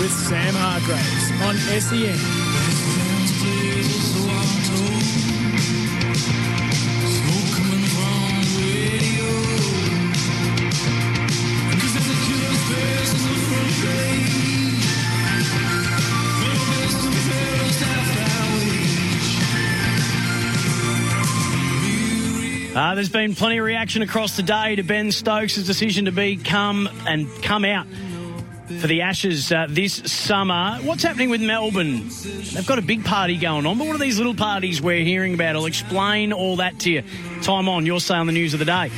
with Sam Hargraves on SEN. Uh, there's been plenty of reaction across the day to Ben Stokes' decision to become and come out for the Ashes uh, this summer. What's happening with Melbourne? They've got a big party going on, but what are these little parties we're hearing about? I'll explain all that to you. Time on, your say on the news of the day.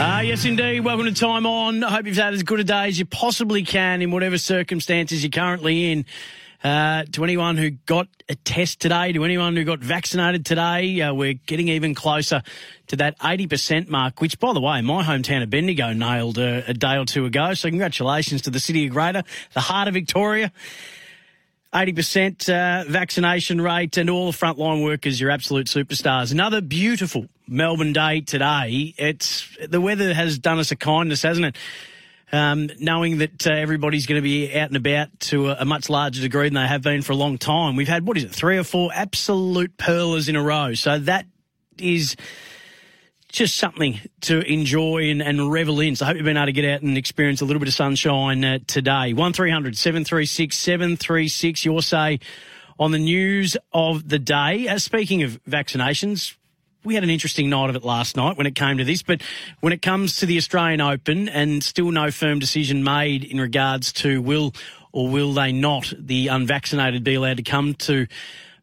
Uh, yes, indeed. Welcome to Time On. I hope you've had as good a day as you possibly can in whatever circumstances you're currently in. Uh, to anyone who got a test today, to anyone who got vaccinated today, uh, we're getting even closer to that 80% mark, which, by the way, my hometown of Bendigo nailed uh, a day or two ago. So congratulations to the city of Greater, the heart of Victoria. 80% uh, vaccination rate and all the frontline workers, you're absolute superstars. Another beautiful Melbourne day today. It's the weather has done us a kindness, hasn't it? Um, knowing that uh, everybody's going to be out and about to a, a, much larger degree than they have been for a long time. We've had, what is it, three or four absolute pearlers in a row. So that is just something to enjoy and, and revel in. So I hope you've been able to get out and experience a little bit of sunshine uh, today. 1300 736 736, your say on the news of the day. Uh, speaking of vaccinations, we had an interesting night of it last night when it came to this, but when it comes to the Australian Open and still no firm decision made in regards to will or will they not the unvaccinated be allowed to come to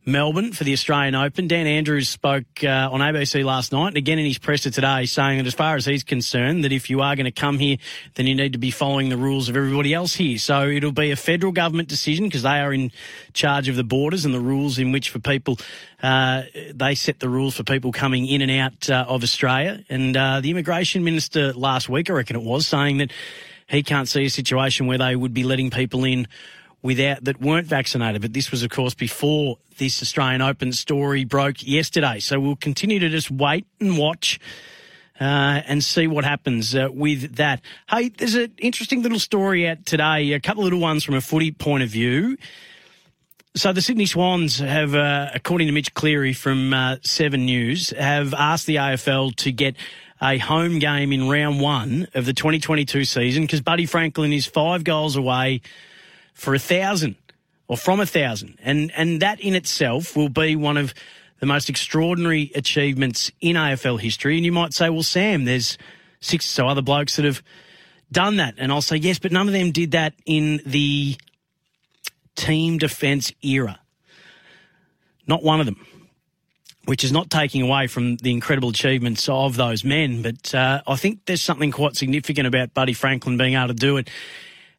Melbourne for the Australian Open. Dan Andrews spoke uh, on ABC last night and again in his presser today saying that as far as he's concerned that if you are going to come here then you need to be following the rules of everybody else here. So it'll be a federal government decision because they are in charge of the borders and the rules in which for people uh, they set the rules for people coming in and out uh, of Australia. And uh, the immigration minister last week, I reckon it was, saying that he can't see a situation where they would be letting people in without that weren't vaccinated. But this was, of course, before this Australian Open story broke yesterday. So we'll continue to just wait and watch. Uh, and see what happens uh, with that. Hey, there's an interesting little story out today, a couple of little ones from a footy point of view. So the Sydney Swans have, uh, according to Mitch Cleary from uh, Seven News, have asked the AFL to get a home game in round one of the 2022 season because Buddy Franklin is five goals away for a thousand or from a thousand. And, and that in itself will be one of the most extraordinary achievements in AFL history. And you might say, well, Sam, there's six or so other blokes that have done that. And I'll say, yes, but none of them did that in the team defence era. Not one of them. Which is not taking away from the incredible achievements of those men, but uh, I think there's something quite significant about Buddy Franklin being able to do it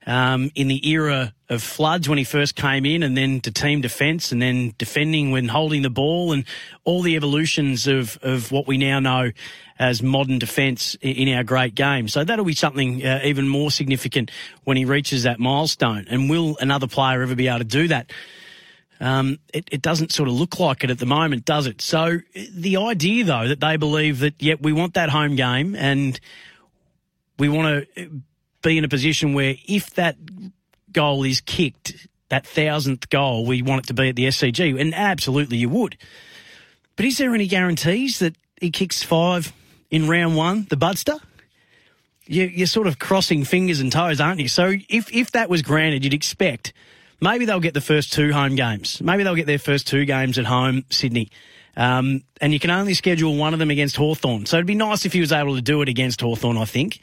um, in the era of floods when he first came in, and then to team defence, and then defending when holding the ball, and all the evolutions of, of what we now know as modern defence in our great game. So that'll be something uh, even more significant when he reaches that milestone. And will another player ever be able to do that? Um, it, it, doesn't sort of look like it at the moment, does it? So the idea, though, that they believe that, yep, we want that home game and we want to be in a position where if that goal is kicked, that thousandth goal, we want it to be at the SCG. And absolutely you would. But is there any guarantees that he kicks five in round one, the Budster? You, you're sort of crossing fingers and toes, aren't you? So if, if that was granted, you'd expect maybe they'll get the first two home games. Maybe they'll get their first two games at home, Sydney. Um, and you can only schedule one of them against Hawthorn. So it'd be nice if he was able to do it against Hawthorn, I think.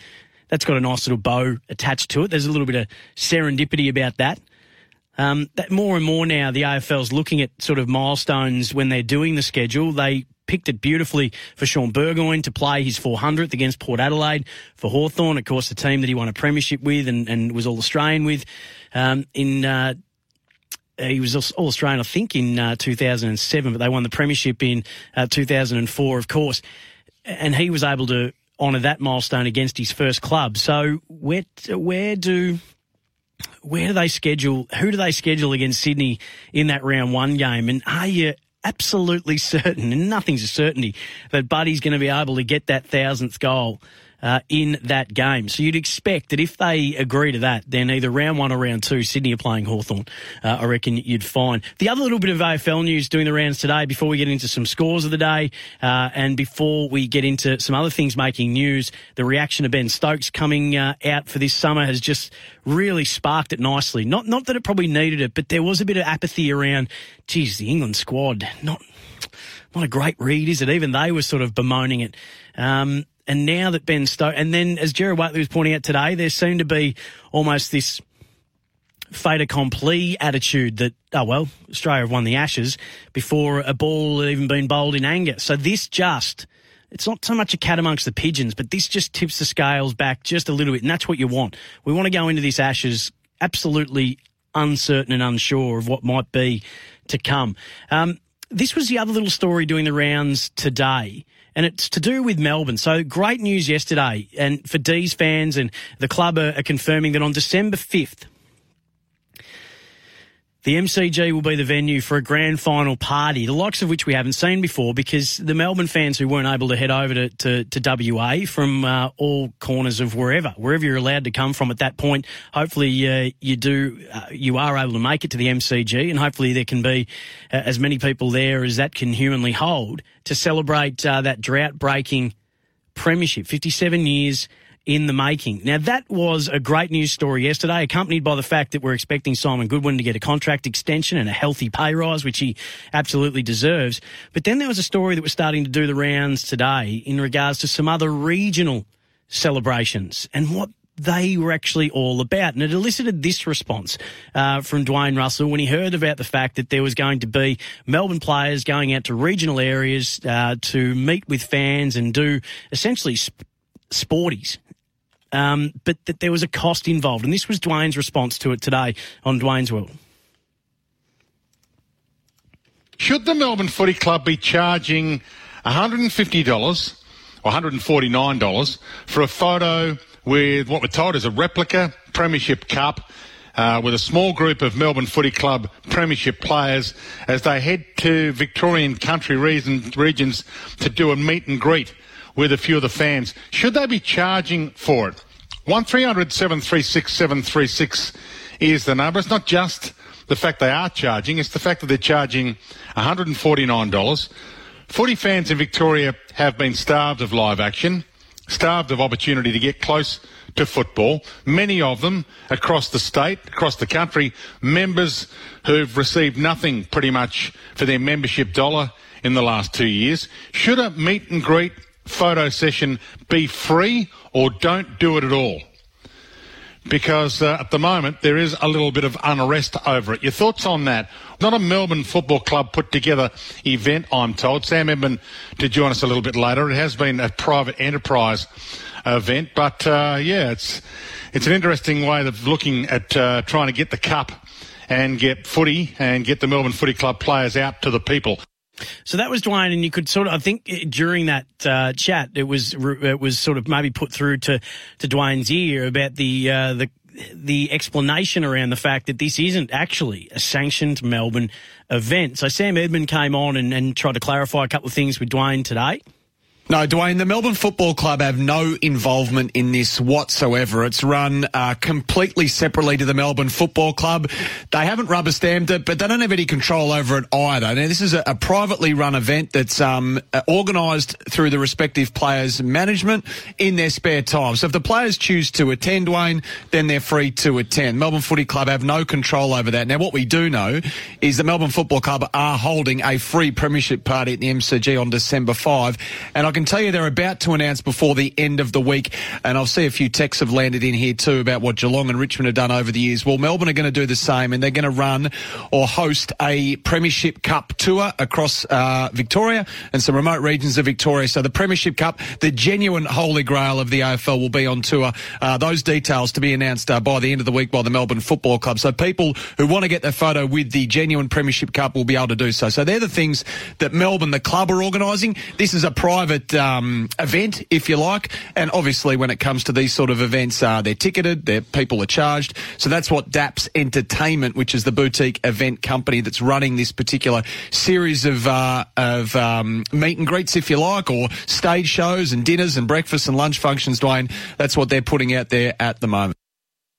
That's got a nice little bow attached to it. There's a little bit of serendipity about that. Um, that more and more now, the AFL's looking at sort of milestones when they're doing the schedule. They picked it beautifully for Shaun Burgoyne to play his 400th against Port Adelaide. For Hawthorn, of course, the team that he won a premiership with and, and was All Australian with. Um, in uh, he was All Australian, I think, in uh, 2007, but they won the premiership in uh, 2004, of course. And he was able to honour that milestone against his first club. So where where do where do they schedule? Who do they schedule against Sydney in that round one game? And are you absolutely certain, and nothing's a certainty, that Buddy's going to be able to get that thousandth goal uh, in that game. So you'd expect that if they agree to that, then either round one or round two, Sydney are playing Hawthorn. Uh, I reckon you'd find. The other little bit of AFL news doing the rounds today before we get into some scores of the day uh, and before we get into some other things making news, the reaction of Ben Stokes coming uh, out for this summer has just really sparked it nicely. Not, not that it probably needed it, but there was a bit of apathy around, geez, the England squad, not not a great read, is it? Even they were sort of bemoaning it. Um, and now that Ben Stokes, and then as Jerry Whateley was pointing out today, there seemed to be almost this fait accompli attitude that, oh, well, Australia have won the Ashes before a ball had even been bowled in anger. So this just, it's not so much a cat amongst the pigeons, but this just tips the scales back just a little bit. And that's what you want. We want to go into this Ashes absolutely uncertain and unsure of what might be to come. Um, this was the other little story doing the rounds today and it's to do with Melbourne. So great news yesterday, and for D's fans and the club are, are confirming that on December 5th, the MCG will be the venue for a grand final party, the likes of which we haven't seen before because the Melbourne fans who weren't able to head over to, to, to WA from uh, all corners of wherever, wherever you're allowed to come from at that point, hopefully uh, you do, uh, you are able to make it to the MCG and hopefully there can be uh, as many people there as that can humanly hold to celebrate uh, that drought breaking premiership. 57 years in the making. Now, that was a great news story yesterday, accompanied by the fact that we're expecting Simon Goodwin to get a contract extension and a healthy pay rise, which he absolutely deserves. But then there was a story that was starting to do the rounds today in regards to some other regional celebrations and what they were actually all about. And it elicited this response uh, from Dwayne Russell when he heard about the fact that there was going to be Melbourne players going out to regional areas uh, to meet with fans and do essentially sp- sporties um, but that there was a cost involved. And this was Dwayne's response to it today on Dwayne's World. Should the Melbourne Footy Club be charging $150 or $149 for a photo with what we're told is a replica Premiership Cup uh, with a small group of Melbourne Footy Club Premiership players as they head to Victorian country reason, regions to do a meet and greet with a few of the fans. Should they be charging for it? 1300 736 736 is the number. It's not just the fact they are charging, it's the fact that they're charging $149. Footy fans in Victoria have been starved of live action, starved of opportunity to get close to football. Many of them across the state, across the country, members who've received nothing pretty much for their membership dollar in the last two years. Should a meet and greet photo session be free or don't do it at all? Because uh, at the moment there is a little bit of unrest over it. Your thoughts on that? Not a Melbourne Football Club put together event, I'm told. Sam Edmund to join us a little bit later. It has been a private enterprise event, but uh, yeah, it's it's an interesting way of looking at uh, trying to get the cup and get footy and get the Melbourne Footy Club players out to the people. So that was Dwayne, and you could sort of, I think, eh, during that uh, chat, it was it was sort of maybe put through to to Dwayne's ear about the uh, the the explanation around the fact that this isn't actually a sanctioned Melbourne event. So Sam Edmund came on and, and tried to clarify a couple of things with Dwayne today. No, Dwayne, the Melbourne Football Club have no involvement in this whatsoever. It's run uh, completely separately to the Melbourne Football Club. They haven't rubber stamped it, but they don't have any control over it either. Now, this is a, a privately run event that's um, uh, organised through the respective players' management in their spare time. So if the players choose to attend, Dwayne, then they're free to attend. Melbourne Footy Club have no control over that. Now, what we do know is the Melbourne Football Club are holding a free premiership party at the MCG on December 5, and I can tell you they're about to announce before the end of the week, and I'll see a few texts have landed in here too about what Geelong and Richmond have done over the years. Well, Melbourne are going to do the same, and they're going to run or host a Premiership Cup tour across uh, Victoria and some remote regions of Victoria. So the Premiership Cup, the genuine holy grail of the AFL, will be on tour. Uh, those details to be announced uh, by the end of the week by the Melbourne Football Club. So people who want to get their photo with the genuine Premiership Cup will be able to do so. So they're the things that Melbourne, the club, are organising. This is a private um, event, if you like. And obviously, when it comes to these sort of events, uh, they're ticketed, their people are charged. So that's what DAPS Entertainment, which is the boutique event company that's running this particular series of uh, of um, meet and greets, if you like, or stage shows and dinners and breakfasts and lunch functions. Dwayne, that's what they're putting out there at the moment.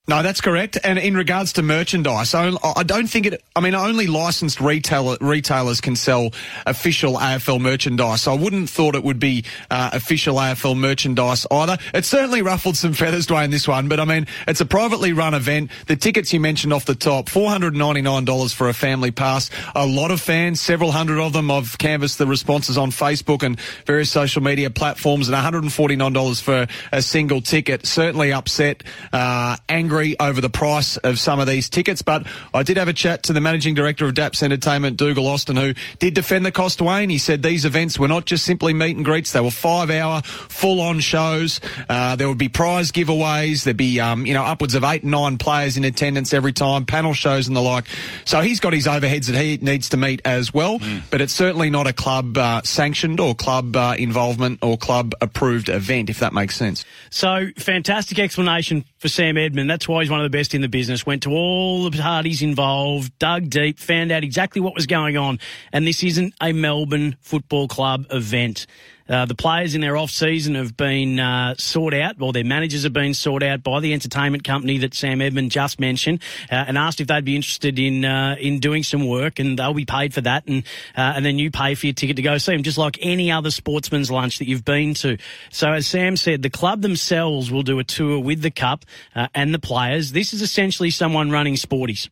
No, that's correct. And in regards to merchandise, I, don't think it. I mean, only licensed retailer, retailers can sell official AFL merchandise. I wouldn't thought it would be uh, official AFL merchandise either. It certainly ruffled some feathers, Dwayne, this one. But I mean, it's a privately run event. The tickets you mentioned off the top, four hundred ninety nine dollars for a family pass. A lot of fans, several hundred of them. I've canvassed the responses on Facebook and various social media platforms, and one hundred and forty nine dollars for a single ticket. Certainly upset, uh, angry over the price of some of these tickets, but I did have a chat to the managing director of DAPS Entertainment, Dougal Austin, who did defend the cost, Dwayne. He said these events were not just simply meet and greets; they were five-hour, full-on shows. Uh, there would be prize giveaways. There'd be, um, you know, upwards of eight, nine players in attendance every time, panel shows and the like. So he's got his overheads that he needs to meet as well. Mm. But it's certainly not a club uh, sanctioned or club uh, involvement or club approved event, if that makes sense. So fantastic explanation for Sam Edmund. That's why he's one of the best in the business. Went to all the parties involved, dug deep, found out exactly what was going on. And this isn't a Melbourne Football Club event. Uh, the players in their off season have been uh, sought out, or their managers have been sought out by the entertainment company that Sam Edmund just mentioned, uh, and asked if they'd be interested in uh, in doing some work, and they'll be paid for that, and uh, and then you pay for your ticket to go see them, just like any other sportsman's lunch that you've been to. So as Sam said, the club themselves will do a tour with the cup and the players. This is essentially someone running sporties,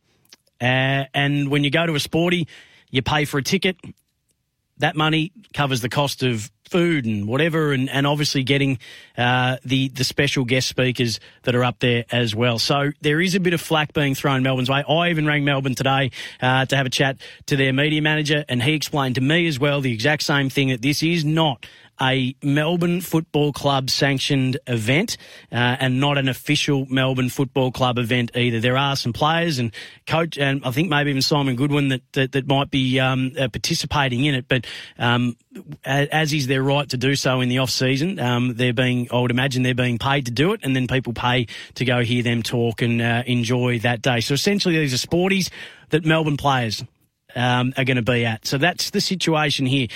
and when you go to a sporty, you pay for a ticket that money covers the cost of food and whatever, and, and obviously getting uh, the the special guest speakers that are up there as well. So there is a bit of flack being thrown Melbourne's way. I even rang Melbourne today uh, to have a chat to their media manager, and he explained to me as well the exact same thing that this is not a Melbourne Football Club sanctioned event uh, and not an official Melbourne Football Club event either. There are some players and coach, and I think maybe even Simon Goodwin that that, that might be um, uh, participating in it. But um, as is their right to do so in the off season, um, they're being, I would imagine, they're being paid to do it, and then people pay to go hear them talk and uh, enjoy that day. So essentially, these are sporties that Melbourne players um, are going to be at. So that's the situation here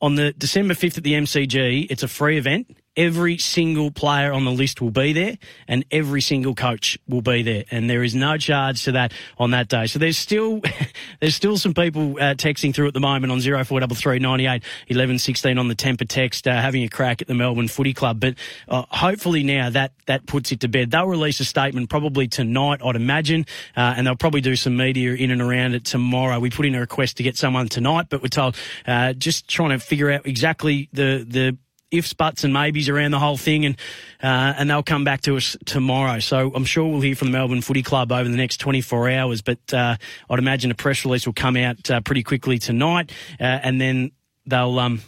on the December 5th at the MCG, it's a free event every single player on the list will be there and every single coach will be there. And there is no charge to that on that day. So there's still there's still some people uh, texting through at the moment on 0433 98 11 16 on the Tempur text uh, having a crack at the Melbourne Footy Club. But uh, hopefully now that that puts it to bed. They'll release a statement probably tonight I'd imagine uh, and they'll probably do some media in and around it tomorrow. We put in a request to get someone tonight but we're told uh, just trying to figure out exactly the the ifs, buts, and maybes around the whole thing, and uh, and they'll come back to us tomorrow. So I'm sure we'll hear from the Melbourne Footy Club over the next 24 hours. But uh, I'd imagine a press release will come out uh, pretty quickly tonight, uh, and then they'll um,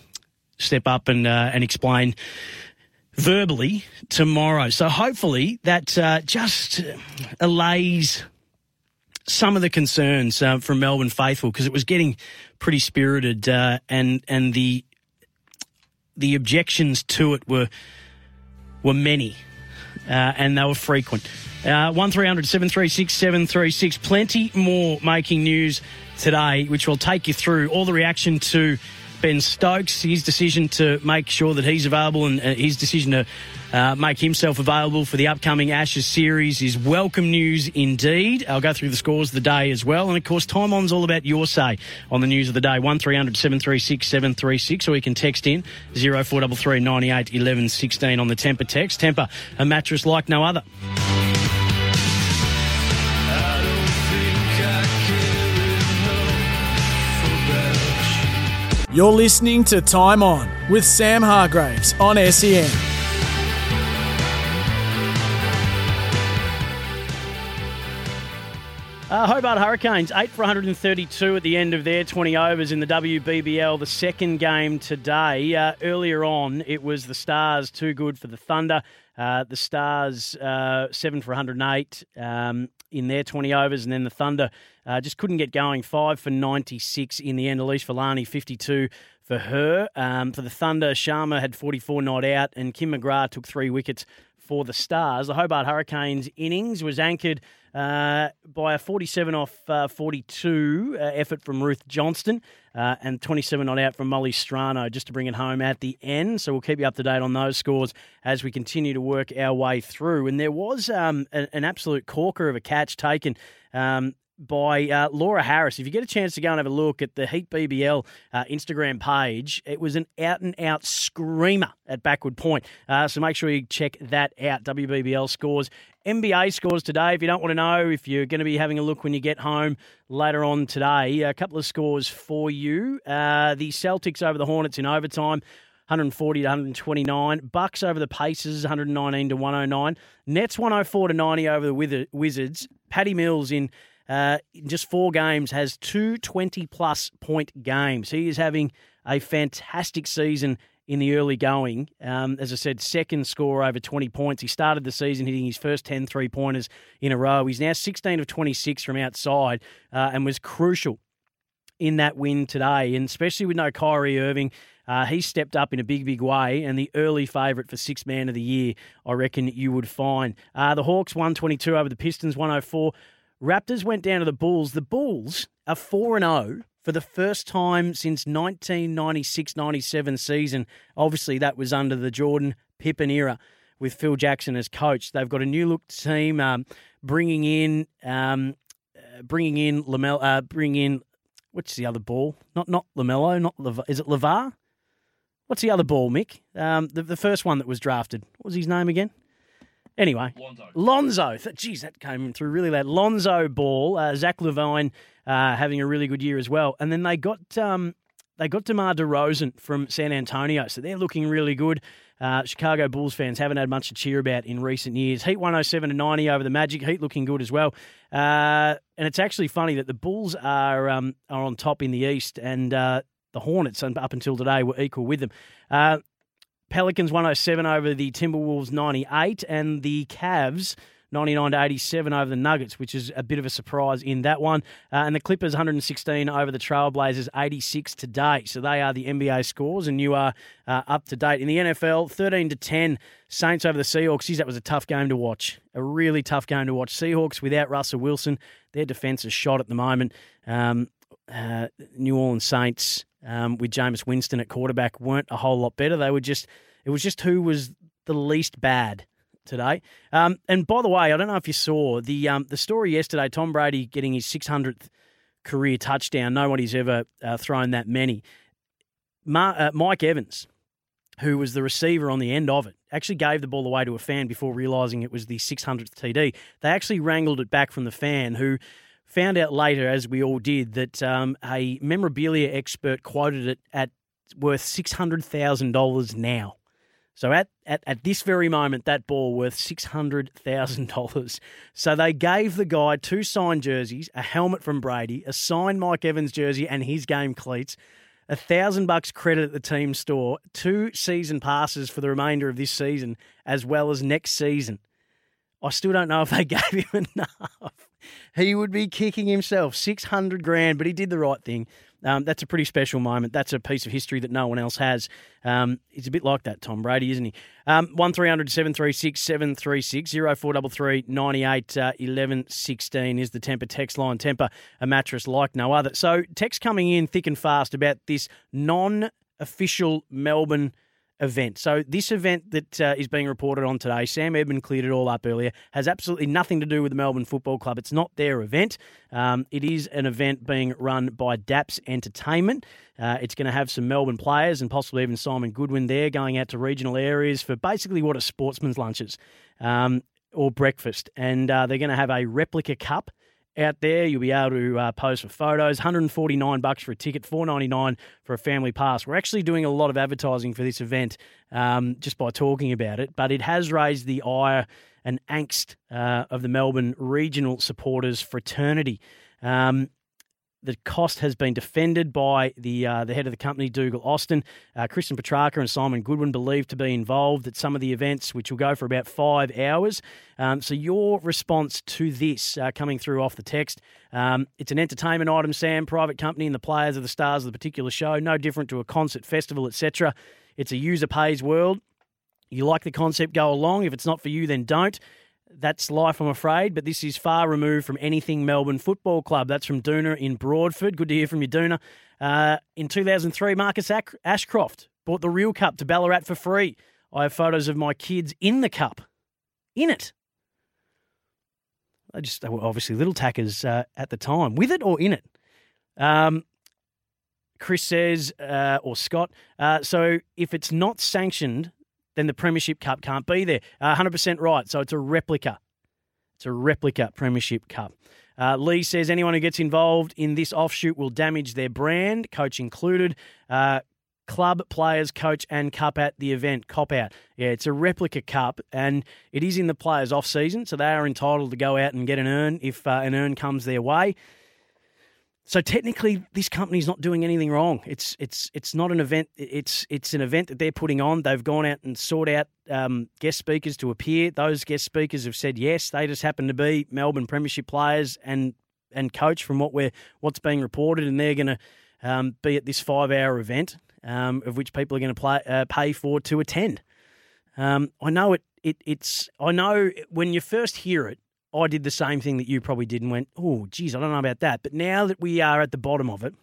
step up and uh, and explain verbally tomorrow. So hopefully that uh, just allays some of the concerns uh, from Melbourne faithful because it was getting pretty spirited uh, and and the the objections to it were were many, uh, and they were frequent. Uh, one 736 736 Plenty more making news today, which will take you through all the reaction to Ben Stokes, his decision to make sure that he's available and uh, his decision to uh, make himself available for the upcoming Ashes series is welcome news indeed. I'll go through the scores of the day as well. And of course, time on's all about your say on the news of the day. 1300 736 736, or you can text in 0433 98 11 16 on the Tempur text. Tempur, a mattress like no other. You're listening to Time On with Sam Hargraves on SEN. Uh, Hobart Hurricanes, 8 for 132 at the end of their 20 overs in the WBBL, the second game today. Uh, earlier on, it was the Stars too good for the Thunder. Uh, the Stars, uh, 7 for 108 um, in their 20 overs, and then the Thunder uh, just couldn't get going. 5 for 96 in the end. Elyse Villani, 52 for her. Um, for the Thunder, Sharma had 44 not out, and Kim McGrath took three wickets for the Stars. The Hobart Hurricanes innings was anchored uh, by a 47 off uh, 42 uh, effort from Ruth Johnston uh, and 27 not out from Molly Strano just to bring it home at the end. So we'll keep you up to date on those scores as we continue to work our way through. And there was um, a, an absolute corker of a catch taken. Um, by uh, Laura Harris. If you get a chance to go and have a look at the Heat BBL uh, Instagram page, it was an out and out screamer at backward point. Uh, so make sure you check that out. WBBL scores. NBA scores today. If you don't want to know, if you're going to be having a look when you get home later on today, a couple of scores for you. Uh, the Celtics over the Hornets in overtime. 140 to 129. Bucks over the Pacers, 119 to 109. Nets 104 to 90 over the Wizards. Paddy Mills in uh, in just four games, has two 20 plus point games. He is having a fantastic season in the early going. Um, as I said, second score over 20 points. He started the season hitting his first 10 three pointers in a row. He's now 16 of 26 from outside uh, and was crucial in that win today, and especially with no Kyrie Irving. Uh, he stepped up in a big, big way, and the early favourite for six man of the year, I reckon you would find. Uh, the Hawks 122 over the Pistons 104. Raptors went down to the Bulls. The Bulls are 4 and 0 for the first time since 1996 97 season. Obviously, that was under the Jordan Pippen era with Phil Jackson as coach. They've got a new look team, um, bringing in. Um, uh, bringing in LaMelo, uh, bring in what's the other ball? Not not LaMelo, not Levar. Is it Levar? What's the other ball, Mick? Um, the, the first one that was drafted. What was his name again? Anyway, Lonzo. Lonzo. Geez, that came through really loud. Lonzo Ball, uh, Zach LaVine uh, having a really good year as well. And then they got um, they got DeMar DeRozan from San Antonio, so they're looking really good. Uh, Chicago Bulls fans haven't had much to cheer about in recent years. Heat 107 to 90 over the Magic. Heat looking good as well. Uh, and it's actually funny that the Bulls are um, are on top in the East, and uh, the Hornets up until today were equal with them. Pelicans 107 over the Timberwolves 98, and the Cavs 99 to 87 over the Nuggets, which is a bit of a surprise in that one. Uh, and the Clippers 116 over the Trailblazers 86 today. So they are the NBA scores, and you are uh, up to date. In the NFL, 13 to 10 Saints over the Seahawks. Geez, that was a tough game to watch. A really tough game to watch. Seahawks without Russell Wilson, their defense is shot at the moment. Um, uh, New Orleans Saints um, with Jameis Winston at quarterback weren't a whole lot better. They were just it was just who was the least bad today. Um, and by the way, I don't know if you saw the um, the story yesterday. Tom Brady getting his 600th career touchdown. Nobody's ever uh, thrown that many. Ma- uh, Mike Evans, who was the receiver on the end of it, actually gave the ball away to a fan before realizing it was the 600th TD. They actually wrangled it back from the fan, who found out later, as we all did, that um, a memorabilia expert quoted it at worth $600,000 now. So at, at, at this very moment, that ball worth $600,000. So they gave the guy two signed jerseys, a helmet from Brady, a signed Mike Evans jersey and his game cleats, a thousand bucks credit at the team store, two season passes for the remainder of this season, as well as next season. I still don't know if they gave him enough. He would be kicking himself. 600 grand, but he did the right thing. Um, that's a pretty special moment. That's a piece of history that no one else has. Um, he's a bit like that, Tom Brady, isn't he? Um, 1300 736 736 0433 98 uh, 11 16 is the Tempur text line. Tempur, a mattress like no other. So, text coming in thick and fast about this non official Melbourne event. So this event that uh, is being reported on today, Sam Edmund cleared it all up earlier, has absolutely nothing to do with the Melbourne Football Club. It's not their event. Um, it is an event being run by DAPS Entertainment. Uh, it's going to have some Melbourne players and possibly even Simon Goodwin there going out to regional areas for basically what are sportsman's lunches um, or breakfast. And uh, they're going to have a replica cup out there. You'll be able to uh, pose for photos. 149 bucks for a ticket, 4.99 for a family pass. We're actually doing a lot of advertising for this event um, just by talking about it, but it has raised the ire and angst uh, of the Melbourne regional supporters fraternity. Um, the cost has been defended by the uh, the head of the company, Dougal Austin. Uh, Christian Petracca and Simon Goodwin believed to be involved at some of the events, which will go for about five hours. Um, so, your response to this uh, coming through off the text um, it's an entertainment item, Sam, private company, and the players are the stars of the particular show, no different to a concert, festival, etc. It's a user pays world. You like the concept, go along. If it's not for you, then don't that's life, I'm afraid, but this is far removed from anything Melbourne Football Club. That's from Doona in Broadford. Good to hear from you, Doona. Uh, in 2003, Marcus Ashcroft bought the real cup to Ballarat for free. I have photos of my kids in the cup, in it. They just they were obviously little tackers uh, at the time, with it or in it. Um, Chris says, uh, or Scott, uh, so if it's not sanctioned, then the Premiership Cup can't be there. Uh, 100% right. So it's a replica. It's a replica Premiership Cup. Uh, Lee says anyone who gets involved in this offshoot will damage their brand, coach included. Uh, club, players, coach, and cup at the event. Cop out. Yeah, it's a replica cup, and it is in the players' off season, so they are entitled to go out and get an earn if uh, an earn comes their way. So technically, this company's not doing anything wrong. It's it's it's not an event. It's it's an event that they're putting on. They've gone out and sought out um, guest speakers to appear. Those guest speakers have said yes. They just happen to be Melbourne Premiership players and and coach from what we're what's being reported, and they're going to um, be at this five hour event, um, of which people are going to play, uh, pay for to attend. Um, I know it, it. It's I know when you first hear it, I did the same thing that you probably did and went, oh, geez, I don't know about that. But now that we are at the bottom of it,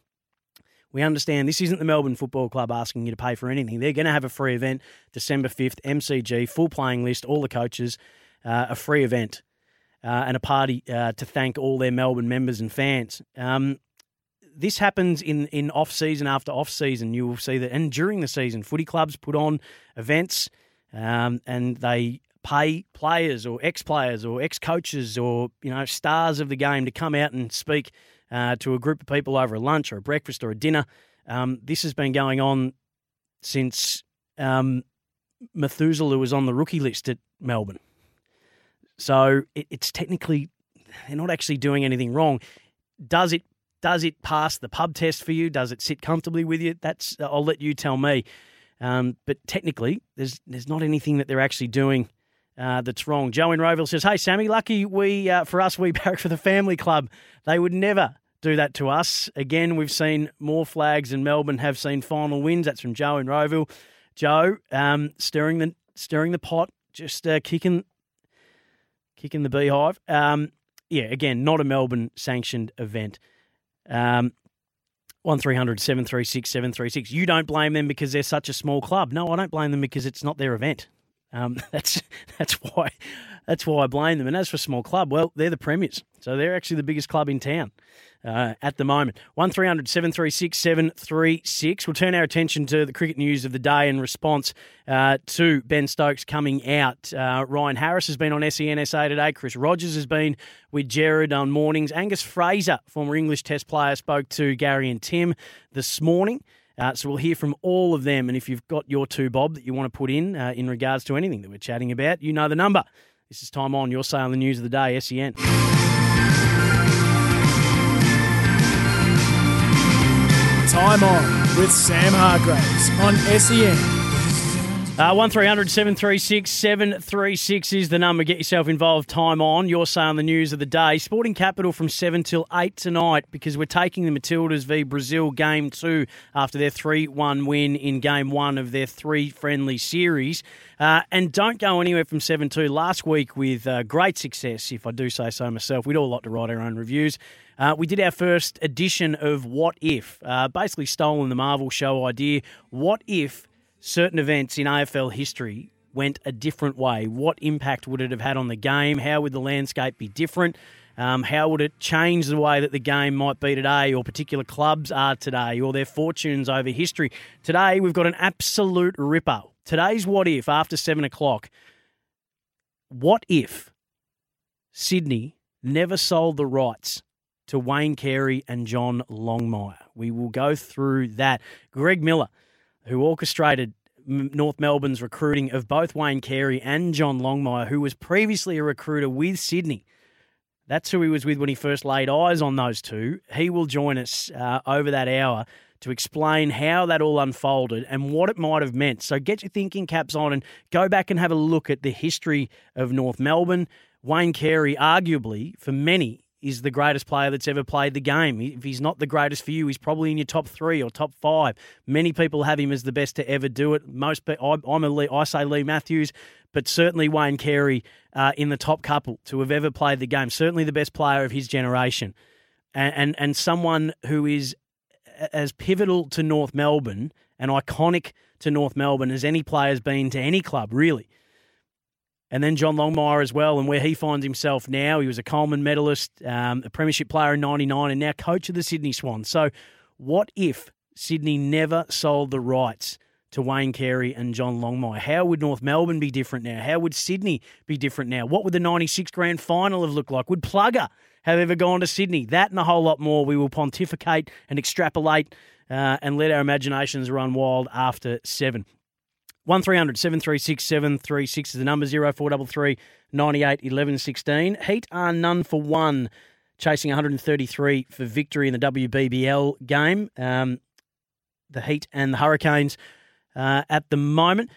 we understand this isn't the Melbourne Football Club asking you to pay for anything. They're going to have a free event December 5th, MCG, full playing list, all the coaches, uh, a free event uh, and a party uh, to thank all their Melbourne members and fans. Um, this happens in, in off season after off season. You will see that, and during the season, footy clubs put on events um, and they pay players or ex players or ex coaches or you know stars of the game to come out and speak uh, to a group of people over a lunch or a breakfast or a dinner. Um, this has been going on since um, Methuselah was on the rookie list at Melbourne. So it, it's technically they're not actually doing anything wrong. Does it does it pass the pub test for you? Does it sit comfortably with you? That's I'll let you tell me. Um, but technically, there's there's not anything that they're actually doing uh, that's wrong. Joe in Rowville says, "Hey Sammy, lucky we uh, for us we barrack for the family club. They would never do that to us. Again, we've seen more flags and Melbourne have seen final wins. That's from Joe in Rowville. Joe, um, stirring the stirring the pot, just uh, kicking kicking the beehive. Um, yeah, again, not a Melbourne sanctioned event. Um, one 736 736. You don't blame them because they're such a small club. No, I don't blame them because it's not their event. Um, that's that's why that's why I blame them. And as for small club, well, they're the premiers, so they're actually the biggest club in town uh, at the moment. One 736 736 We'll turn our attention to the cricket news of the day in response uh, to Ben Stokes coming out. Uh, Ryan Harris has been on SENSA today. Chris Rogers has been with Gerard on mornings. Angus Fraser, former English Test player, spoke to Gary and Tim this morning. Uh, so we'll hear from all of them. And if you've got your two, Bob, that you want to put in uh, in regards to anything that we're chatting about, you know the number. This is Time On, your the news of the day, SEN. Time On with Sam Hargraves on SEN. Uh, 1300 736 736 is the number. Get yourself involved. Time on. Your say on the news of the day. Sporting Capital from 7 till 8 tonight because we're taking the Matildas v Brazil game two after their 3 1 win in game one of their three friendly series. Uh, and don't go anywhere from 7 2. Last week, with uh, great success, if I do say so myself, we do all like to write our own reviews. Uh, we did our first edition of What If, uh, basically stolen the Marvel show idea. What if certain events in AFL history went a different way? What impact would it have had on the game? How would the landscape be different? Um, how would it change the way that the game might be today, or particular clubs are today, or their fortunes over history? Today, we've got an absolute ripper. Today's What If, after seven o'clock. What if Sydney never sold the rights to Wayne Carey and John Longmire? We will go through that. Greg Miller who orchestrated North Melbourne's recruiting of both Wayne Carey and John Longmire, who was previously a recruiter with Sydney. That's who he was with when he first laid eyes on those two. He will join us uh, over that hour to explain how that all unfolded and what it might have meant. So get your thinking caps on and go back and have a look at the history of North Melbourne. Wayne Carey, arguably, for many, is the greatest player that's ever played the game. If he's not the greatest for you, he's probably in your top three or top five. Many people have him as the best to ever do it. Most, I'm a Lee, I say Leigh Matthews, but certainly Wayne Carey uh, in the top couple to have ever played the game. Certainly the best player of his generation, and and, and someone who is as pivotal to North Melbourne and iconic to North Melbourne as any player has been to any club, really and then John Longmire as well, and where he finds himself now. He was a Coleman medalist, um, a premiership player in 99, and now coach of the Sydney Swans. So, what if Sydney never sold the rights to Wayne Carey and John Longmire? How would North Melbourne be different now? How would Sydney be different now? What would the 96 grand final have looked like? Would Plugger have ever gone to Sydney? That and a whole lot more. We will pontificate and extrapolate uh, and let our imaginations run wild after seven. 1300 736 736 is the number 0433 98 11 16. Heat are none for one, chasing 133 for victory in the WBBL game. Um, the Heat and the Hurricanes uh, at the moment.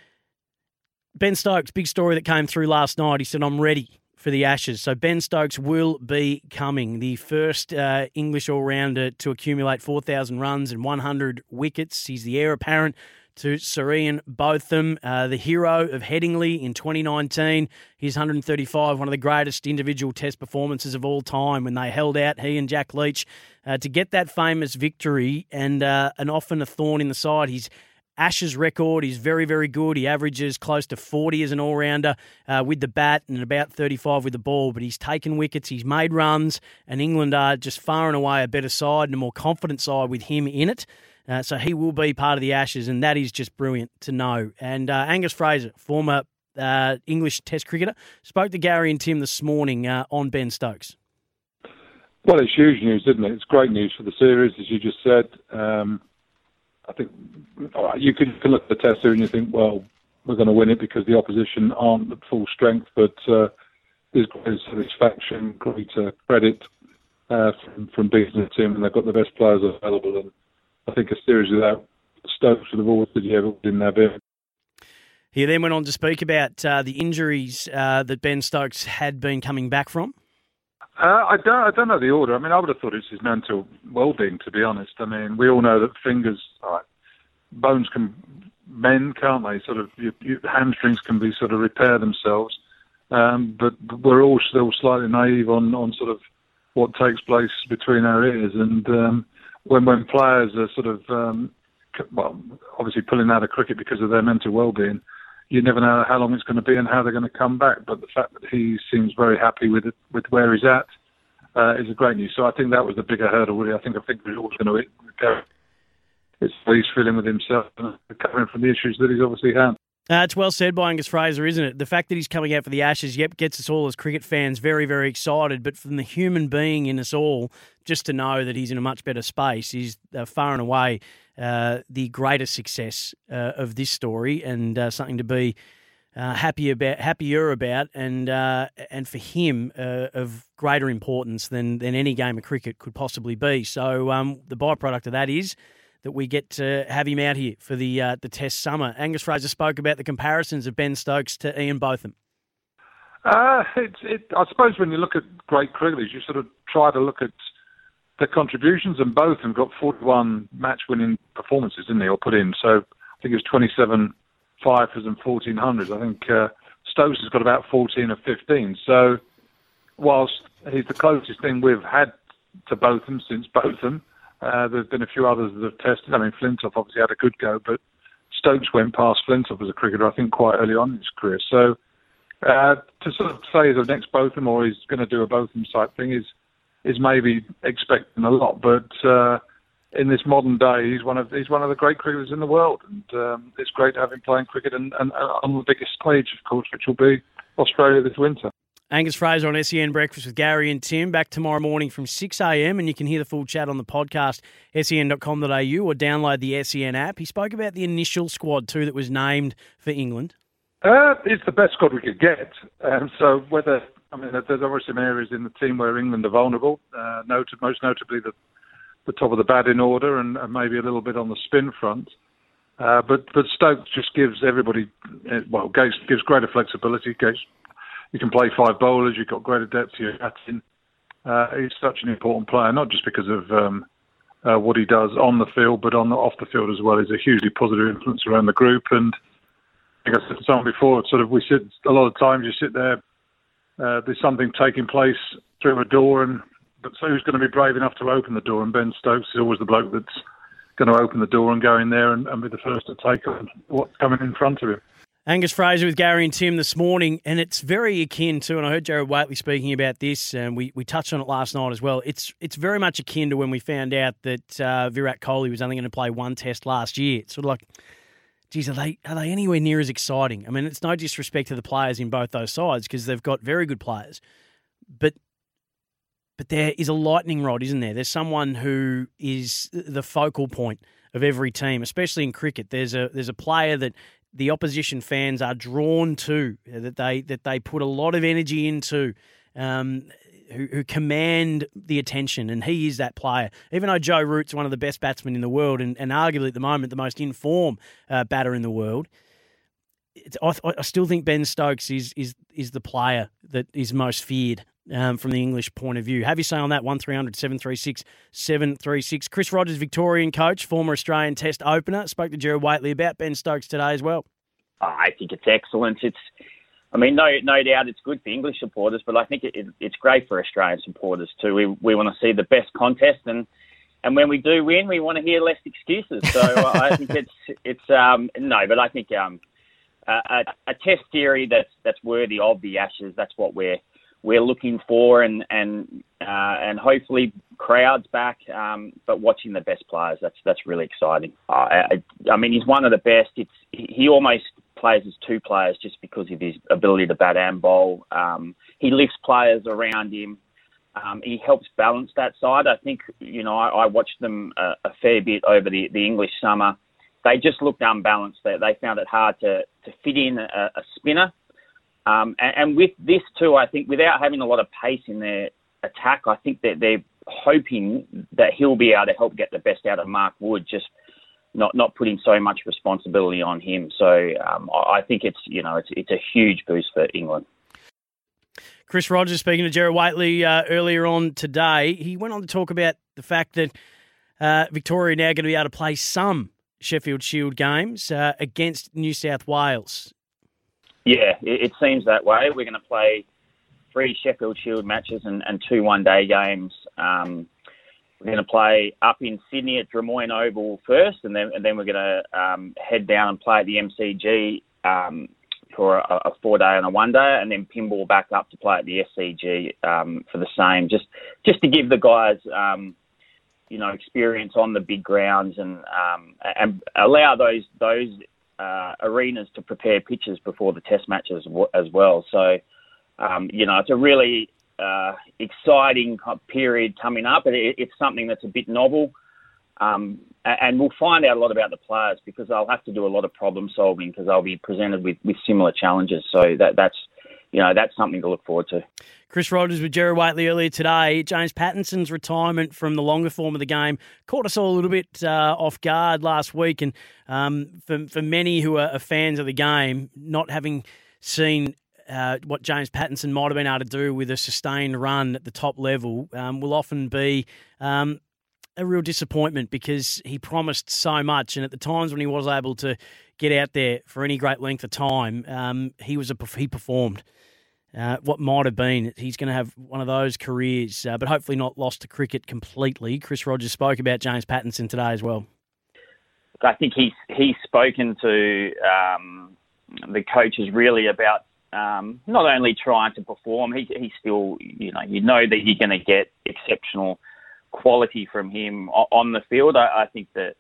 Ben Stokes, big story that came through last night. He said, I'm ready for the Ashes. So Ben Stokes will be coming, the first uh, English all rounder to accumulate 4,000 runs and 100 wickets. He's the heir apparent to Sir Botham, uh, the hero of Headingley in 2019. His 135, one of the greatest individual test performances of all time when they held out, he and Jack Leach, uh, to get that famous victory and, uh, and often a thorn in the side. He's Ashes record is very, very good. He averages close to 40 as an all rounder uh, with the bat and about 35 with the ball. But he's taken wickets, he's made runs, and England are just far and away a better side and a more confident side with him in it. Uh, so he will be part of the Ashes, and that is just brilliant to know. And uh, Angus Fraser, former uh, English Test cricketer, spoke to Gary and Tim this morning uh, on Ben Stokes. Well, it's huge news, isn't it? It's great news for the series, as you just said. Um, I think you can, look at the Test here and you think, well, we're going to win it because the opposition aren't at full strength, but uh, there's great satisfaction, great uh, credit uh, from, from beating the team, and they've got the best players available. And I think a series of without Stokes would have always been in their bid. He then went on to speak about uh, the injuries uh, that Ben Stokes had been coming back from. Uh, I don't. I don't know the order. I mean, I would have thought it's his mental well-being. To be honest, I mean, we all know that fingers, right, bones can mend, can't they? Sort of, your, your hamstrings can be sort of repair themselves. Um, but we're all still slightly naive on on sort of what takes place between our ears, and um, when when players are sort of um, well, obviously pulling out of cricket because of their mental well-being, you never know how long it's going to be and how they're going to come back. But the fact that he seems very happy with it, with where he's at uh, is a great news. So I think that was the bigger hurdle. Really, I think I think we're always going to go. It's he's feeling with himself and recovering from the issues that he's obviously had. Uh, it's well said by Angus Fraser, isn't it? The fact that he's coming out for the Ashes, yep, gets us all as cricket fans very, very excited. But from the human being in us all, just to know that he's in a much better space is uh, far and away uh, the greatest success uh, of this story, and uh, something to be uh, happy about, happier about, and and for him of greater importance than than any game of cricket could possibly be. So um, the byproduct of that is that we get to have him out here for the uh, the Test summer. Angus Fraser spoke about the comparisons of Ben Stokes to Ian Botham. Uh, it, it, I suppose when you look at great cricketers, you sort of try to look at the contributions, and both have got 41 match-winning performances, didn't they, or put in. So I think it was 27 fifers and 14 hundreds. I think uh, Stokes has got about 14 or 15. So whilst he's the closest thing we've had to Botham since Botham, uh, there's been a few others that have tested. I mean, Flintoff obviously had a good go, but Stokes went past Flintoff as a cricketer, I think, quite early on in his career. So uh, to sort of say the next Botham or he's going to do a Botham type thing is is maybe expecting a lot, but uh, in this modern day, he's one of he's one of the great cricketers in the world, and um, it's great to have him playing cricket and, and, and on the biggest stage, of course, which will be Australia this winter. Angus Fraser on SEN Breakfast with Gary and Tim back tomorrow morning from 6am and you can hear the full chat on the podcast sen.com.au or download the SEN app. He spoke about the initial squad too that was named for England. Uh, it's the best squad we could get. Um, so whether I mean, there's obviously some areas in the team where England are vulnerable. Uh, noted, most notably the the top of the batting order and, and maybe a little bit on the spin front. Uh, but but Stokes just gives everybody uh, well gives, gives greater flexibility. Gives, you can play five bowlers. You've got greater depth to your batting. Uh, he's such an important player, not just because of um, uh, what he does on the field, but on the off the field as well. He's a hugely positive influence around the group. And like I said to someone before, sort of we sit a lot of times. You sit there. Uh, there's something taking place through a door, and but so who's going to be brave enough to open the door? And Ben Stokes is always the bloke that's going to open the door and go in there and, and be the first to take on what's coming in front of him. Angus Fraser with Gary and Tim this morning, and it's very akin to, and I heard Gerard Whateley speaking about this, and we, we touched on it last night as well. It's it's very much akin to when we found out that uh, Virat Kohli was only going to play one test last year. It's sort of like, geez, are they are they anywhere near as exciting? I mean, it's no disrespect to the players in both those sides because they've got very good players, but but there is a lightning rod, isn't there? There's someone who is the focal point of every team, especially in cricket. There's a there's a player that the opposition fans are drawn to, that they that they put a lot of energy into, um, who, who, command the attention, and he is that player. Even though Joe Root's one of the best batsmen in the world, and, and arguably at the moment the most in form uh, batter in the world, I, I, still think Ben Stokes is is is the player that is most feared um, from the English point of view. Have you say on that? 1300 736 736. Chris Rogers, Victorian coach, former Australian Test opener, spoke to Gerard Whateley about Ben Stokes today as well. Oh, I think it's excellent. It's, I mean, no, no doubt it's good for English supporters, but I think it, it, it's great for Australian supporters too. We we want to see the best contest, and and when we do win, we want to hear less excuses. So I think it's it's um no, but I think um a, a test theory that's that's worthy of the Ashes. That's what we're we're looking for, and and uh, and hopefully crowds back. Um, but watching the best players, that's that's really exciting. Uh, I, I mean, he's one of the best. It's he almost plays as two players just because of his ability to bat and bowl. Um, he lifts players around him. Um, he helps balance that side. I think you know I, I watched them a, a fair bit over the, the English summer. They just looked unbalanced. They, they found it hard to, to fit in a, a spinner um, and, and, with this too, I think without having a lot of pace in their attack, I think that they're hoping that he'll be able to help get the best out of Mark Wood, just not not putting so much responsibility on him. So um, I think it's you know it's it's a huge boost for England. Chris Rogers speaking to Gerard Whateley uh, earlier on today. He went on to talk about the fact that uh, Victoria are now going to be able to play some Sheffield Shield games uh, against New South Wales yeah, it, it seems that way. We're going to play three Sheffield Shield matches and, and two one day games. Um, we're going to play up in Sydney at Drummoyne Oval first, and then and then we're going to um, head down and play at the MCG um, for a, a, four day and a one day, and then pinball back up to play at the SCG um, for the same. Just just to give the guys. Um, you know, experience on the big grounds and um, and allow those those uh, arenas to prepare pitches before the test matches as well. So, um, you know, it's a really uh, exciting period coming up. It, it's something that's a bit novel. Um, and we'll find out a lot about the players because they'll have to do a lot of problem solving because they'll be presented with, with similar challenges. So that, that's you know that's something to look forward to. Chris Rogers with Jerry Whateley earlier today. James Pattinson's retirement from the longer form of the game caught us all a little bit uh, off guard last week, and um, for for many who are fans of the game, not having seen uh, what James Pattinson might have been able to do with a sustained run at the top level um, will often be um, a real disappointment because he promised so much, and at the times when he was able to get out there for any great length of time, um, he was a he performed. Uh, what might have been, he's going to have one of those careers, uh, but hopefully not lost to cricket completely. Chris Rogers spoke about James Pattinson today as well. I think he's he's spoken to um, the coaches really about um, not only trying to perform, he, he's still, you know, you know that you're going to get exceptional quality from him on the field. I, I think that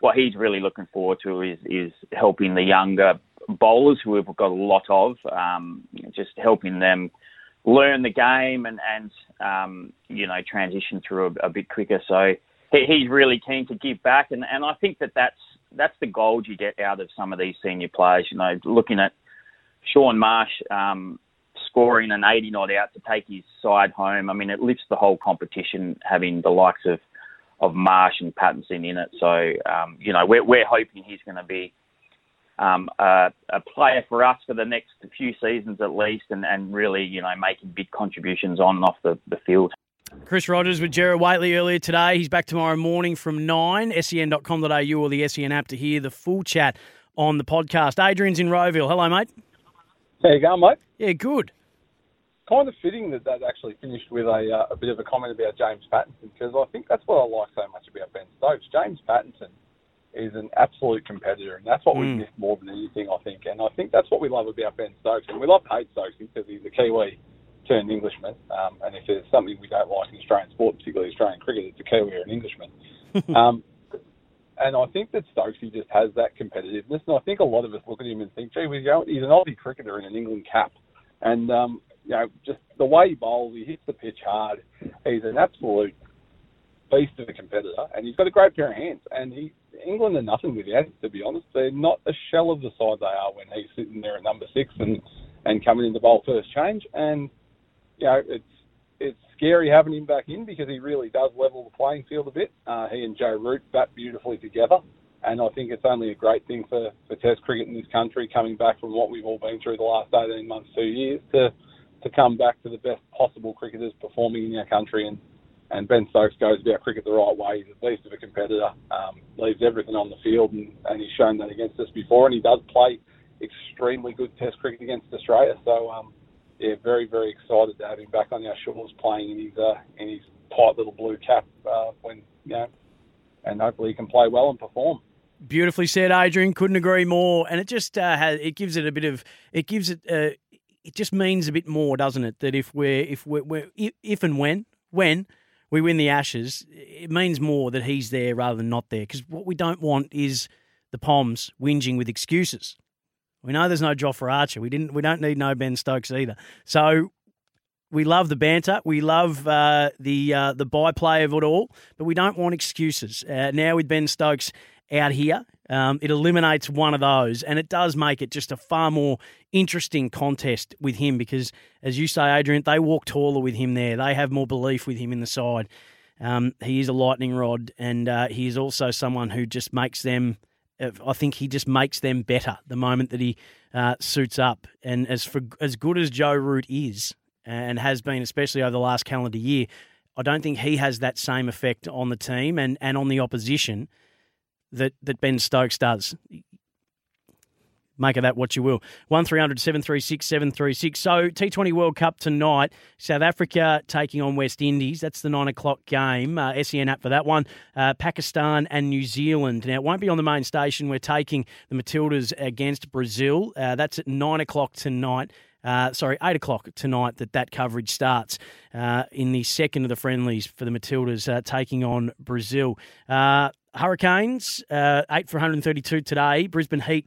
what he's really looking forward to is is helping the younger bowlers who we've got a lot of, um, just helping them learn the game and and um, you know transition through a, a bit quicker. So he, he's really keen to give back, and and I think that that's that's the gold you get out of some of these senior players. You know, looking at Shaun Marsh um, scoring an 80 not out to take his side home. I mean, it lifts the whole competition having the likes of of Marsh and Pattinson in it. So um, you know, we're we're hoping he's going to be um, a, a, player for us for the next few seasons at least, and, and really you know making big contributions on and off the, the field. Chris Rogers with Gerard Whateley earlier today. He's back tomorrow morning from 9, sen.com.au or the SEN app to hear the full chat on the podcast. Adrian's in Rowville. Hello, mate. How you going, mate? Yeah, good. Kind of fitting that that actually finished with a, uh, a bit of a comment about James Pattinson because I think that's what I like so much about Ben Stokes. James Pattinson is an absolute competitor, and that's what mm. we miss more than anything, I think. And I think that's what we love about Ben Stokes, and we love hate Stokes because he's a Kiwi turned Englishman. Um, and if there's something we don't like in Australian sport, particularly Australian cricket, it's a Kiwi or an Englishman. um, and I think that Stokesy just has that competitiveness. And I think a lot of us look at him and think, gee, he's an Aussie cricketer in an England cap. And, um, you know, just the way he bowls, he hits the pitch hard. He's an absolute beast of a competitor. And he's got a great pair of hands. And he, England are nothing without to be honest. They're not a shell of the side they are when he's sitting there at number six and, and coming in to bowl first change. And, you know, it's it's scary having him back in because he really does level the playing field a bit. Uh, he and Joe Root bat beautifully together, and I think it's only a great thing for, for Test cricket in this country coming back from what we've all been through the last 18 months, two years, to to come back to the best possible cricketers performing in our country. And, and Ben Stokes goes about cricket the right way. He's a least of a competitor, um, leaves everything on the field, and, and he's shown that against us before. And he does play extremely good Test cricket against Australia. So um, yeah, very very excited to have him back on our shores playing in his uh, in his tight little blue cap uh, when you know, and hopefully he can play well and perform. Beautifully said, Adrian. Couldn't agree more. And it just uh, has it gives it a bit of it gives it uh, it just means a bit more, doesn't it? That if we're if we're, we're if and when when we win the Ashes, it means more that he's there rather than not there. Because what we don't want is the Poms whinging with excuses. We know there's no Jofra Archer. We didn't. We don't need no Ben Stokes either. So we love the banter. We love uh, the uh, the byplay of it all, but we don't want excuses. Uh, now with Ben Stokes out here, um, it eliminates one of those, and it does make it just a far more interesting contest with him because, as you say, Adrian, they walk taller with him there. They have more belief with him in the side. Um, he is a lightning rod, and uh, he is also someone who just makes them I think he just makes them better the moment that he uh, suits up. And as for as good as Joe Root is and has been, especially over the last calendar year, I don't think he has that same effect on the team and, and on the opposition that, that Ben Stokes does. Make of that what you will. 1300 736 736. So, T20 World Cup tonight. South Africa taking on West Indies. That's the 9 o'clock game. Uh, SEN app for that one. Uh, Pakistan and New Zealand. Now, it won't be on the main station. We're taking the Matildas against Brazil. Uh, that's at 9 o'clock tonight. Uh, sorry, 8 o'clock tonight that that coverage starts uh, in the second of the friendlies for the Matildas uh, taking on Brazil. Hurricanes, uh, 8 for 132 today. Brisbane Heat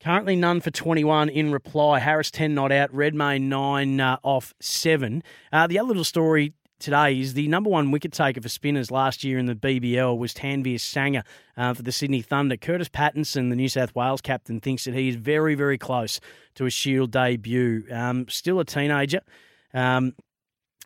Currently none for 21 in reply. Harris 10 not out. Redmayne 9 uh, off 7. Uh, the other little story today is the number one wicket taker for spinners last year in the BBL was Tanveer Sangha uh, for the Sydney Thunder. Kurtis Patterson, the New South Wales captain, thinks that he is very, very close to a Shield debut. Um, still a teenager. Um,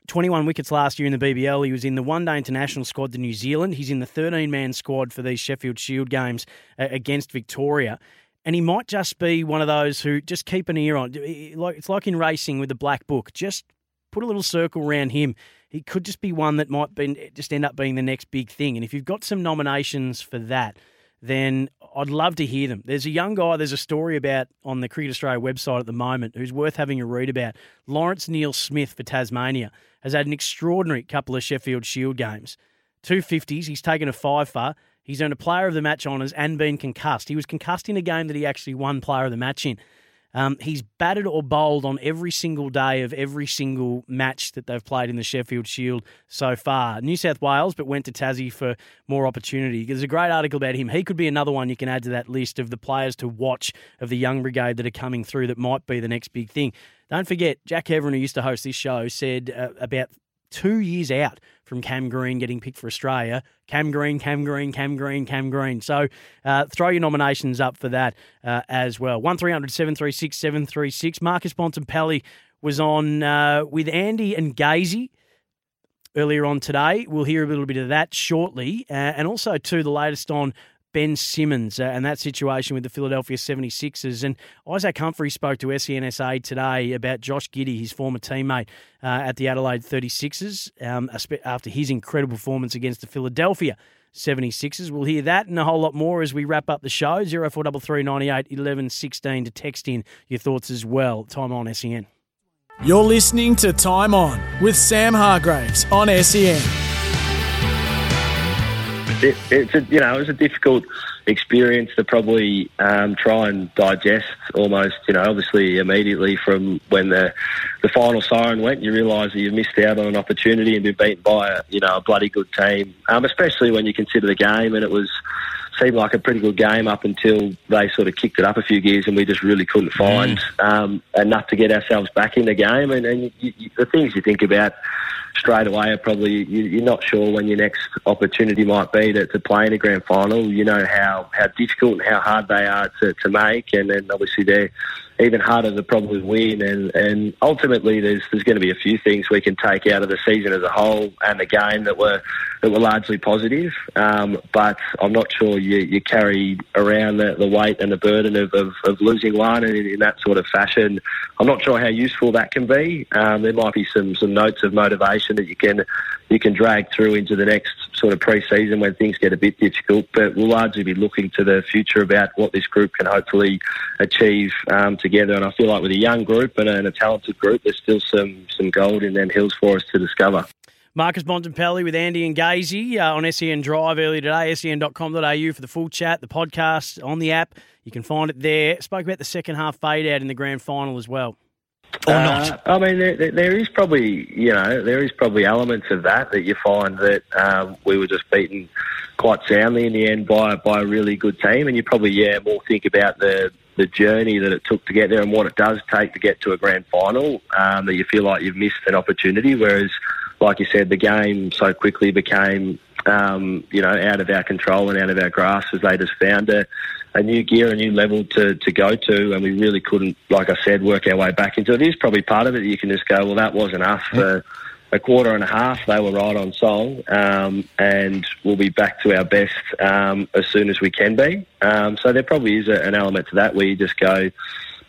21 wickets last year in the BBL. He was in the one day international squad to New Zealand. He's in the 13 man squad for these Sheffield Shield games uh, against Victoria. And he might just be one of those who just keep an ear on. It's like in racing with the black book. Just put a little circle around him. He could just be one that might be, just end up being the next big thing. And if you've got some nominations for that, then I'd love to hear them. There's a young guy, there's a story about on the Cricket Australia website at the moment who's worth having a read about. Lawrence Neil Smith for Tasmania has had an extraordinary couple of Sheffield Shield games. Two 50s, he's taken a five-for. He's earned a player of the match honours and been concussed. He was concussed in a game that he actually won player of the match in. Um, he's batted or bowled on every single day of every single match that they've played in the Sheffield Shield so far. New South Wales, but went to Tassie for more opportunity. There's a great article about him. He could be another one you can add to that list of the players to watch of the young brigade that are coming through that might be the next big thing. Don't forget, Jack Heverin, who used to host this show, said uh, about two years out from Cam Green getting picked for Australia. Cam Green, Cam Green, Cam Green, Cam Green. So uh, throw your nominations up for that uh, as well. 1300 736 736. Marcus Bontempelli was on uh, with Andy and Gazy earlier on today. We'll hear a little bit of that shortly. Uh, and also, too, the latest on Ben Simmons uh, and that situation with the Philadelphia 76ers. And Isaac Humphrey spoke to SENSA today about Josh Giddey, his former teammate uh, at the Adelaide 36ers, um, after his incredible performance against the Philadelphia 76ers. We'll hear that and a whole lot more as we wrap up the show. 0433 98 11 16 to text in your thoughts as well. Time on SEN. You're listening to Time On with Sam Hargraves on SEN it, it's a, you know it was a difficult experience to probably um, try and digest almost you know obviously immediately from when the the final siren went. You realise that you've missed out on an opportunity and been beaten by a, you know a bloody good team. Um, especially when you consider the game and it was seemed like a pretty good game up until they sort of kicked it up a few gears and we just really couldn't find mm. um, enough to get ourselves back in the game and, and you, you, the things you think about straight away are probably you, are not sure when your next opportunity might be to, to play in a grand final. You know how, how difficult and how hard they are to, to make, and then obviously they're even harder to probably win. And, and ultimately, there's there's going to be a few things we can take out of the season as a whole and the game that were that were largely positive. Um, but I'm not sure you, you carry around the, the weight and the burden of, of, of losing one in, in, that sort of fashion. I'm not sure how useful that can be. Um, there might be some some notes of motivation that you can you can drag through into the next sort of pre-season when things get a bit difficult. But we'll largely be looking to the future about what this group can hopefully achieve um, together. And I feel like with a young group and a, and a talented group, there's still some some gold in them hills for us to discover. Marcus Bontempelli with Andy and Gazy uh, on SEN Drive earlier today, sen.com.au for the full chat, the podcast on the app. You can find it there. Spoke about the second half fade out in the grand final as well. Or not? Uh, I mean, there, there is probably, you know, there is probably elements of that that you find that um, we were just beaten quite soundly in the end by by a really good team, and you probably, yeah, more think about the the journey that it took to get there and what it does take to get to a grand final. Um, that you feel like you've missed an opportunity, whereas like you said, the game so quickly became, um, you know, out of our control and out of our grasp as they just found a, a new gear, a new level to, to go to, and we really couldn't, like I said, work our way back into it. It is probably part of it. You can just go, well, that wasn't us for a quarter and a half. They were right on song, um, and we'll be back to our best um, as soon as we can be. Um, so there probably is a, an element to that where you just go,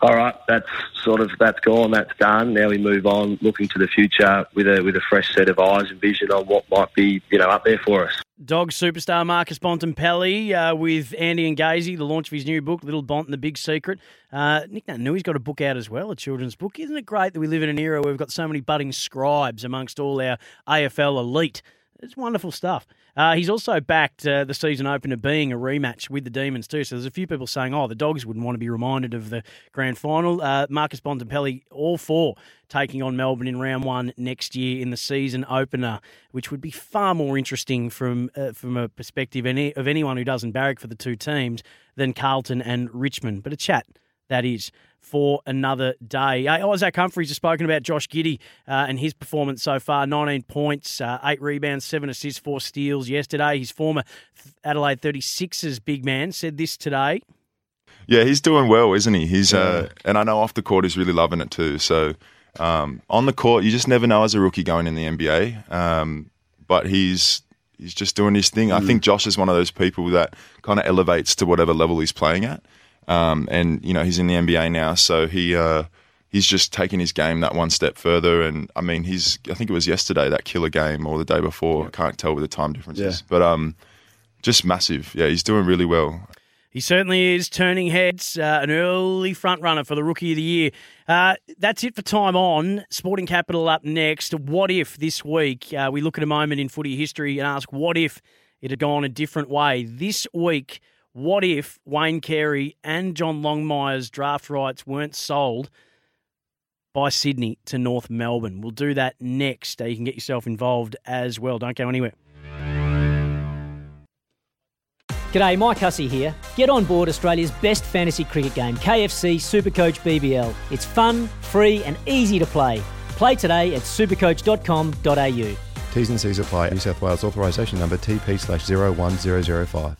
all right, that's sort of that's gone, that's done. Now we move on, looking to the future with a with a fresh set of eyes and vision on what might be you know up there for us. Dog superstar Marcus Bontempelli uh, with Andy and Gazy, the launch of his new book, Little Bont and the Big Secret. Uh, Nick Naitanui's got a book out as well, a children's book. Isn't it great that we live in an era where we've got so many budding scribes amongst all our AFL elite? It's wonderful stuff. Uh, he's also backed uh, the season opener being a rematch with the Demons too. So there's a few people saying, "Oh, the Dogs wouldn't want to be reminded of the grand final." Uh, Marcus Bontempelli, all four taking on Melbourne in round one next year in the season opener, which would be far more interesting from uh, from a perspective any, of anyone who doesn't barrack for the two teams than Carlton and Richmond. But a chat that is for another day. Uh, Isaac Humphries has spoken about Josh Giddey uh, and his performance so far 19 points, uh, 8 rebounds, 7 assists, 4 steals yesterday. His former Adelaide 36ers big man said this today. Yeah, he's doing well, isn't he? He's uh, and I know off the court he's really loving it too. So um, on the court, you just never know as a rookie going in the NBA. Um, but he's he's just doing his thing. I think Josh is one of those people that kind of elevates to whatever level he's playing at. Um, and you know he's in the NBA now, so he uh, he's just taking his game that one step further. And I mean, he's I think it was yesterday that killer game or the day before. I can't tell with the time differences, Yeah. but um, just massive. Yeah, he's doing really well. He certainly is turning heads, uh, an early front runner for the Rookie of the Year. Uh, that's it for time on. Sporting Capital up next. What if this week uh, we look at a moment in footy history and ask what if it had gone a different way? This week, what if Wayne Carey and John Longmire's draft rights weren't sold by Sydney to North Melbourne? We'll do that next. Uh, you can get yourself involved as well. Don't go anywhere. G'day, Mike Hussey here. Get on board Australia's best fantasy cricket game, KFC Supercoach BBL. It's fun, free, and easy to play. Play today at supercoach.com.au. T's and C's apply. New South Wales authorisation number TP slash 01005.